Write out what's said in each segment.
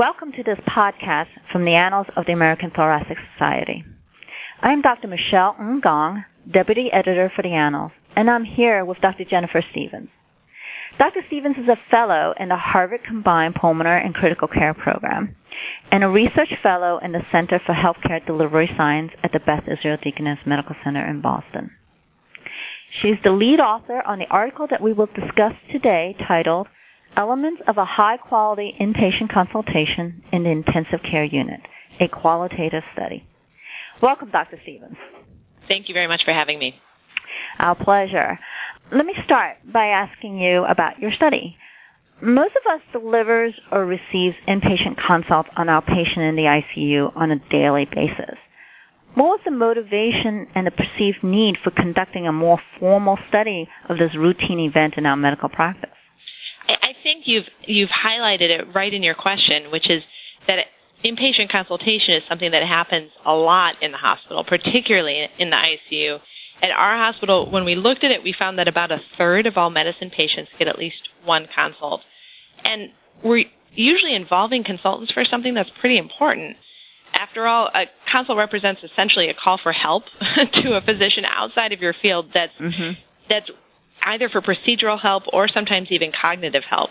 Welcome to this podcast from the Annals of the American Thoracic Society. I am Dr. Michelle Ng Gong, Deputy Editor for the Annals, and I'm here with Dr. Jennifer Stevens. Dr. Stevens is a fellow in the Harvard Combined Pulmonary and Critical Care Program and a research fellow in the Center for Healthcare Delivery Science at the Beth Israel Deaconess Medical Center in Boston. She's the lead author on the article that we will discuss today titled Elements of a High Quality Inpatient Consultation in the Intensive Care Unit, a Qualitative Study. Welcome, Dr. Stevens. Thank you very much for having me. Our pleasure. Let me start by asking you about your study. Most of us delivers or receives inpatient consults on our patient in the ICU on a daily basis. What was the motivation and the perceived need for conducting a more formal study of this routine event in our medical practice? Think you've you've highlighted it right in your question, which is that inpatient consultation is something that happens a lot in the hospital, particularly in the ICU. At our hospital, when we looked at it, we found that about a third of all medicine patients get at least one consult. And we're usually involving consultants for something that's pretty important. After all, a consult represents essentially a call for help to a physician outside of your field that's mm-hmm. that's either for procedural help or sometimes even cognitive help.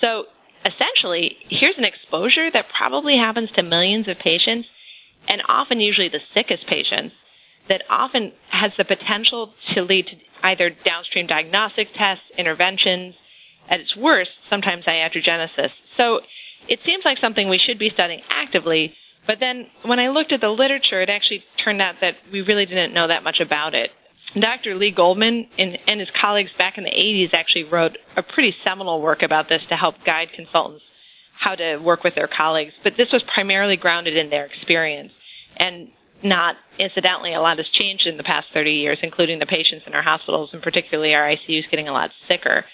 So essentially, here's an exposure that probably happens to millions of patients and often usually the sickest patients that often has the potential to lead to either downstream diagnostic tests, interventions, at its worst, sometimes iatrogenesis. So it seems like something we should be studying actively, but then when I looked at the literature, it actually turned out that we really didn't know that much about it. Dr. Lee Goldman and, and his colleagues back in the 80s actually wrote a pretty seminal work about this to help guide consultants how to work with their colleagues. But this was primarily grounded in their experience. And not incidentally, a lot has changed in the past 30 years, including the patients in our hospitals and particularly our ICUs getting a lot sicker.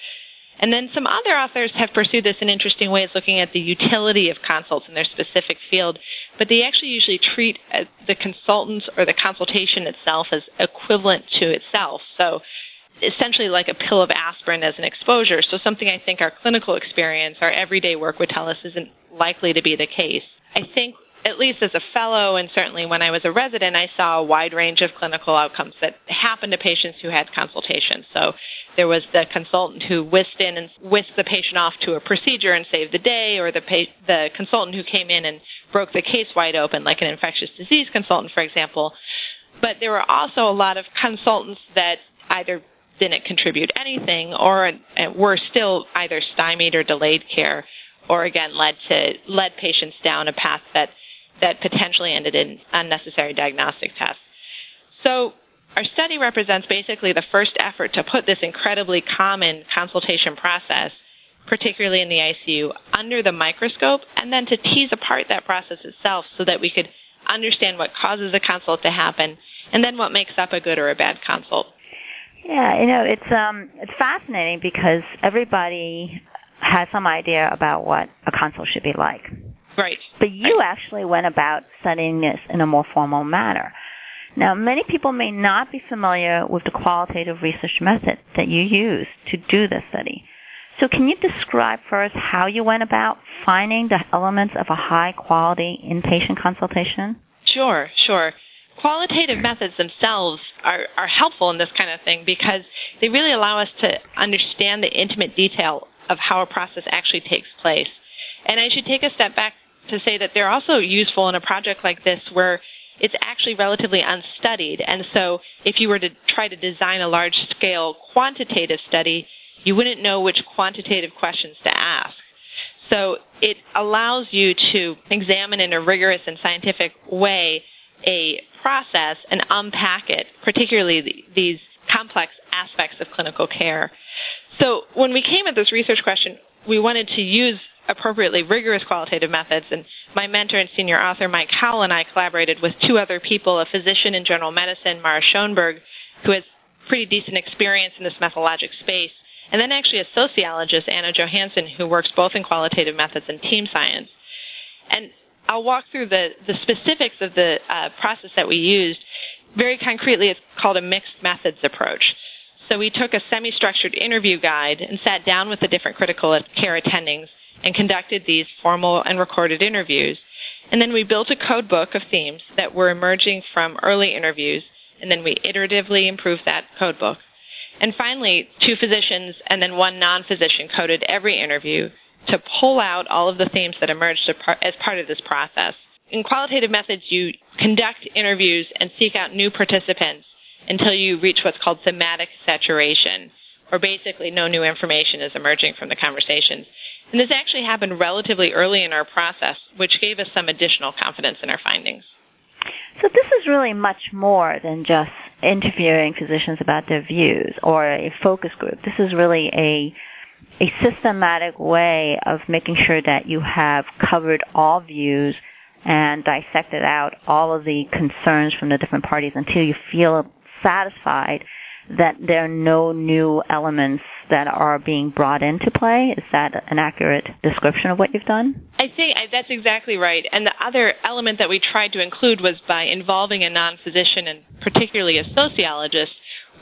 And then some other authors have pursued this in interesting ways, looking at the utility of consults in their specific field but they actually usually treat uh, the consultants or the consultation itself as equivalent to itself. So essentially like a pill of aspirin as an exposure. So something I think our clinical experience, our everyday work would tell us isn't likely to be the case. I think at least as a fellow and certainly when I was a resident, I saw a wide range of clinical outcomes that happened to patients who had consultations. So there was the consultant who whisked in and whisked the patient off to a procedure and saved the day, or the pa- the consultant who came in and broke the case wide open, like an infectious disease consultant, for example. But there were also a lot of consultants that either didn't contribute anything or uh, were still either stymied or delayed care, or again led to led patients down a path that that potentially ended in unnecessary diagnostic tests. So our study represents basically the first effort to put this incredibly common consultation process, particularly in the ICU, under the microscope and then to tease apart that process itself so that we could understand what causes a consult to happen and then what makes up a good or a bad consult. Yeah, you know, it's um it's fascinating because everybody has some idea about what a consult should be like. Right. But you right. actually went about studying this in a more formal manner. Now, many people may not be familiar with the qualitative research method that you use to do this study. So, can you describe first how you went about finding the elements of a high quality inpatient consultation? Sure, sure. Qualitative methods themselves are, are helpful in this kind of thing because they really allow us to understand the intimate detail of how a process actually takes place. And I should take a step back to say that they're also useful in a project like this where it's actually relatively unstudied. And so if you were to try to design a large scale quantitative study, you wouldn't know which quantitative questions to ask. So it allows you to examine in a rigorous and scientific way a process and unpack it, particularly these complex aspects of clinical care. So when we came at this research question, we wanted to use appropriately rigorous qualitative methods. And my mentor and senior author, Mike Howell, and I collaborated with two other people, a physician in general medicine, Mara Schonberg, who has pretty decent experience in this methodologic space, and then actually a sociologist, Anna Johansson, who works both in qualitative methods and team science. And I'll walk through the, the specifics of the uh, process that we used. Very concretely, it's called a mixed methods approach. So we took a semi structured interview guide and sat down with the different critical care attendings and conducted these formal and recorded interviews. And then we built a code book of themes that were emerging from early interviews, and then we iteratively improved that code book. And finally, two physicians and then one non physician coded every interview to pull out all of the themes that emerged as part of this process. In qualitative methods, you conduct interviews and seek out new participants until you reach what's called thematic saturation, or basically no new information is emerging from the conversations. And this actually happened relatively early in our process, which gave us some additional confidence in our findings. So this is really much more than just interviewing physicians about their views or a focus group. This is really a a systematic way of making sure that you have covered all views and dissected out all of the concerns from the different parties until you feel satisfied that there are no new elements that are being brought into play. Is that an accurate description of what you've done? That's exactly right. And the other element that we tried to include was by involving a non physician and particularly a sociologist,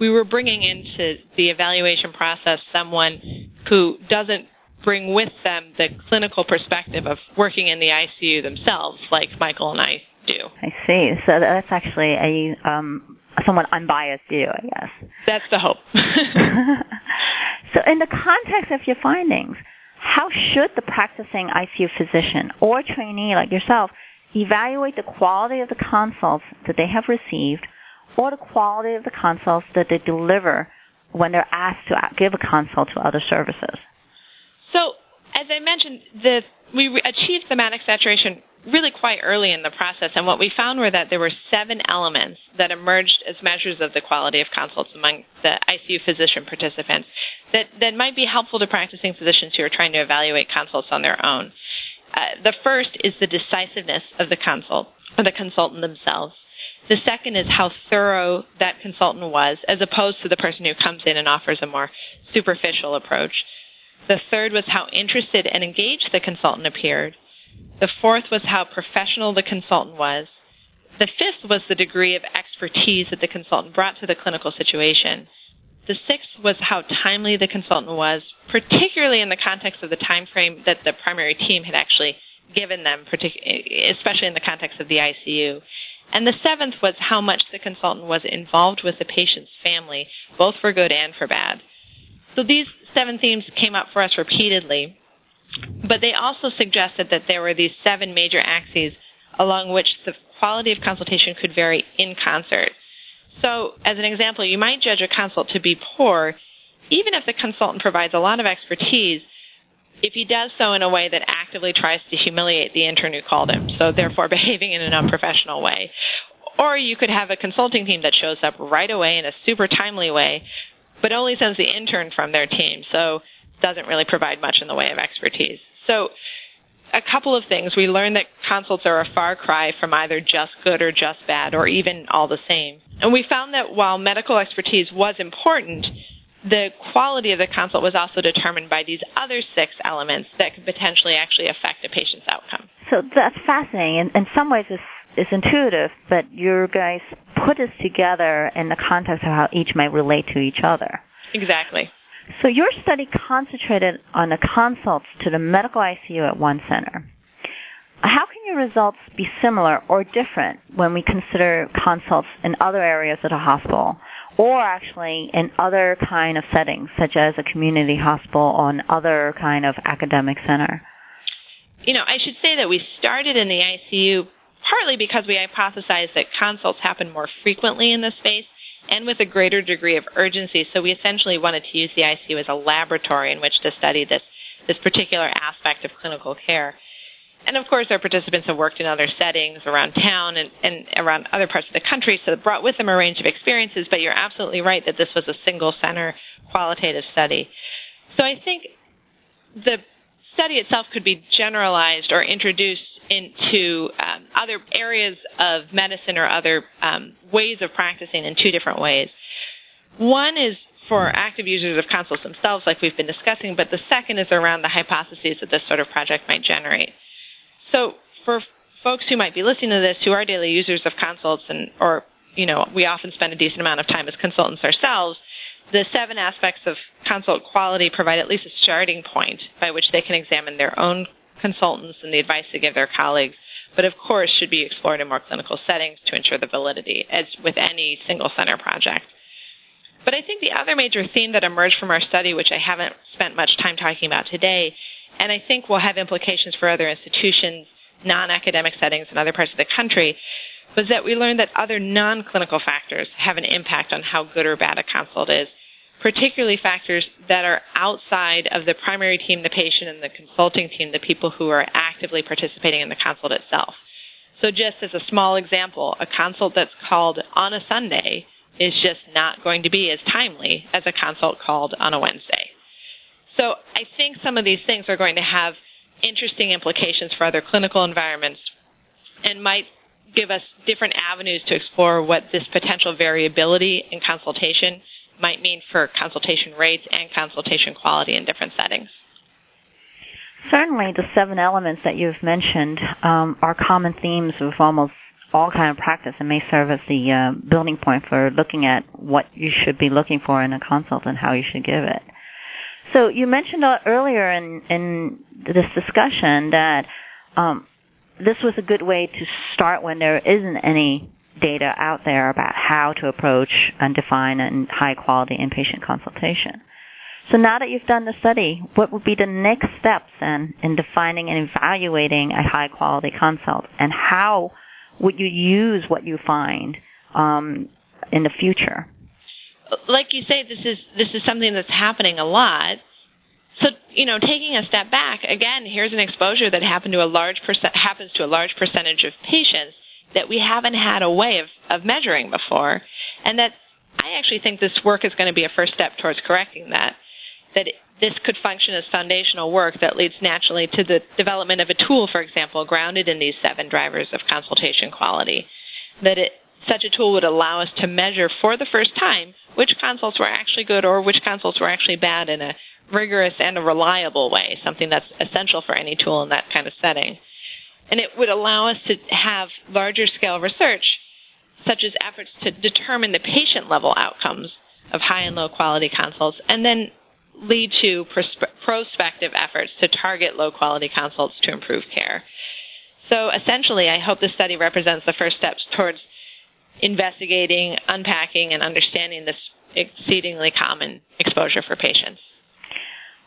we were bringing into the evaluation process someone who doesn't bring with them the clinical perspective of working in the ICU themselves, like Michael and I do. I see. So that's actually a um, somewhat unbiased view, I guess. That's the hope. so, in the context of your findings, how should the practicing ICU physician or trainee like yourself evaluate the quality of the consults that they have received or the quality of the consults that they deliver when they're asked to give a consult to other services? So, as I mentioned, the, we achieved thematic saturation really quite early in the process, and what we found were that there were seven elements that emerged as measures of the quality of consults among the ICU physician participants that, that might be helpful to practicing physicians who are trying to evaluate consults on their own. Uh, the first is the decisiveness of the consult, or the consultant themselves. The second is how thorough that consultant was, as opposed to the person who comes in and offers a more superficial approach. The third was how interested and engaged the consultant appeared. The fourth was how professional the consultant was. The fifth was the degree of expertise that the consultant brought to the clinical situation. The sixth was how timely the consultant was, particularly in the context of the time frame that the primary team had actually given them, especially in the context of the ICU. And the seventh was how much the consultant was involved with the patient's family, both for good and for bad. So these seven themes came up for us repeatedly, but they also suggested that there were these seven major axes along which the quality of consultation could vary in concert. So, as an example, you might judge a consult to be poor even if the consultant provides a lot of expertise if he does so in a way that actively tries to humiliate the intern who called him, so therefore behaving in an unprofessional way. Or you could have a consulting team that shows up right away in a super timely way, but only sends the intern from their team, so doesn't really provide much in the way of expertise. So, a couple of things. We learned that consults are a far cry from either just good or just bad, or even all the same. And we found that while medical expertise was important, the quality of the consult was also determined by these other six elements that could potentially actually affect a patient's outcome. So that's fascinating. In, in some ways, it's, it's intuitive, but you guys put this together in the context of how each might relate to each other. Exactly. So your study concentrated on the consults to the medical ICU at one center. How can your results be similar or different when we consider consults in other areas of the hospital or actually in other kind of settings such as a community hospital or an other kind of academic center? You know, I should say that we started in the ICU partly because we hypothesized that consults happen more frequently in this space and with a greater degree of urgency. So we essentially wanted to use the ICU as a laboratory in which to study this this particular aspect of clinical care. And of course, our participants have worked in other settings around town and, and around other parts of the country, so it brought with them a range of experiences. But you're absolutely right that this was a single center qualitative study. So I think the study itself could be generalized or introduced into um, other areas of medicine or other um, ways of practicing in two different ways. One is for active users of consults themselves, like we've been discussing, but the second is around the hypotheses that this sort of project might generate. So, for folks who might be listening to this who are daily users of consults and or you know we often spend a decent amount of time as consultants ourselves the seven aspects of consult quality provide at least a starting point by which they can examine their own consultants and the advice they give their colleagues, but of course should be explored in more clinical settings to ensure the validity, as with any single center project. But I think the other major theme that emerged from our study, which I haven't spent much time talking about today, and I think will have implications for other institutions, non academic settings, in other parts of the country, was that we learned that other non clinical factors have an impact on how good or bad a consult is, particularly factors that are outside of the primary team, the patient, and the consulting team, the people who are actively participating in the consult itself. So, just as a small example, a consult that's called on a Sunday is just not going to be as timely as a consult called on a Wednesday. So I think some of these things are going to have interesting implications for other clinical environments and might give us different avenues to explore what this potential variability in consultation might mean for consultation rates and consultation quality in different settings. Certainly, the seven elements that you've mentioned um, are common themes of almost all kind of practice and may serve as the uh, building point for looking at what you should be looking for in a consult and how you should give it. So you mentioned earlier in, in this discussion that um, this was a good way to start when there isn't any data out there about how to approach and define a high quality inpatient consultation. So now that you've done the study, what would be the next steps then in defining and evaluating a high quality consult and how would you use what you find um, in the future? Like you say, this is this is something that's happening a lot. So you know, taking a step back again, here's an exposure that happened to a large percent happens to a large percentage of patients that we haven't had a way of, of measuring before, and that I actually think this work is going to be a first step towards correcting that. That it, this could function as foundational work that leads naturally to the development of a tool, for example, grounded in these seven drivers of consultation quality. That it, such a tool would allow us to measure for the first time which consults were actually good or which consults were actually bad in a rigorous and a reliable way, something that's essential for any tool in that kind of setting. And it would allow us to have larger scale research, such as efforts to determine the patient level outcomes of high and low quality consults, and then lead to prospective efforts to target low quality consults to improve care. So essentially, I hope this study represents the first steps towards investigating, unpacking, and understanding this exceedingly common exposure for patients.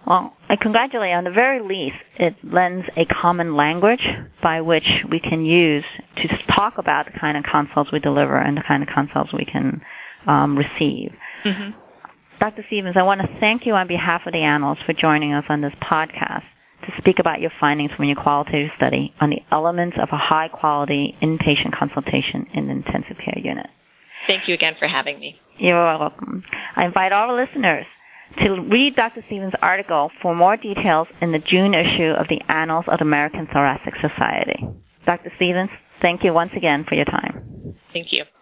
Well, I congratulate you. on the very least, it lends a common language by which we can use to talk about the kind of consults we deliver and the kind of consults we can um, receive. Mm-hmm. Dr. Stevens, I want to thank you on behalf of the Annals for joining us on this podcast to speak about your findings from your qualitative study on the elements of a high quality inpatient consultation in the intensive care unit. Thank you again for having me. You're welcome. I invite all the listeners to read Dr. Stevens' article for more details in the June issue of the Annals of the American Thoracic Society. Dr. Stevens, thank you once again for your time. Thank you.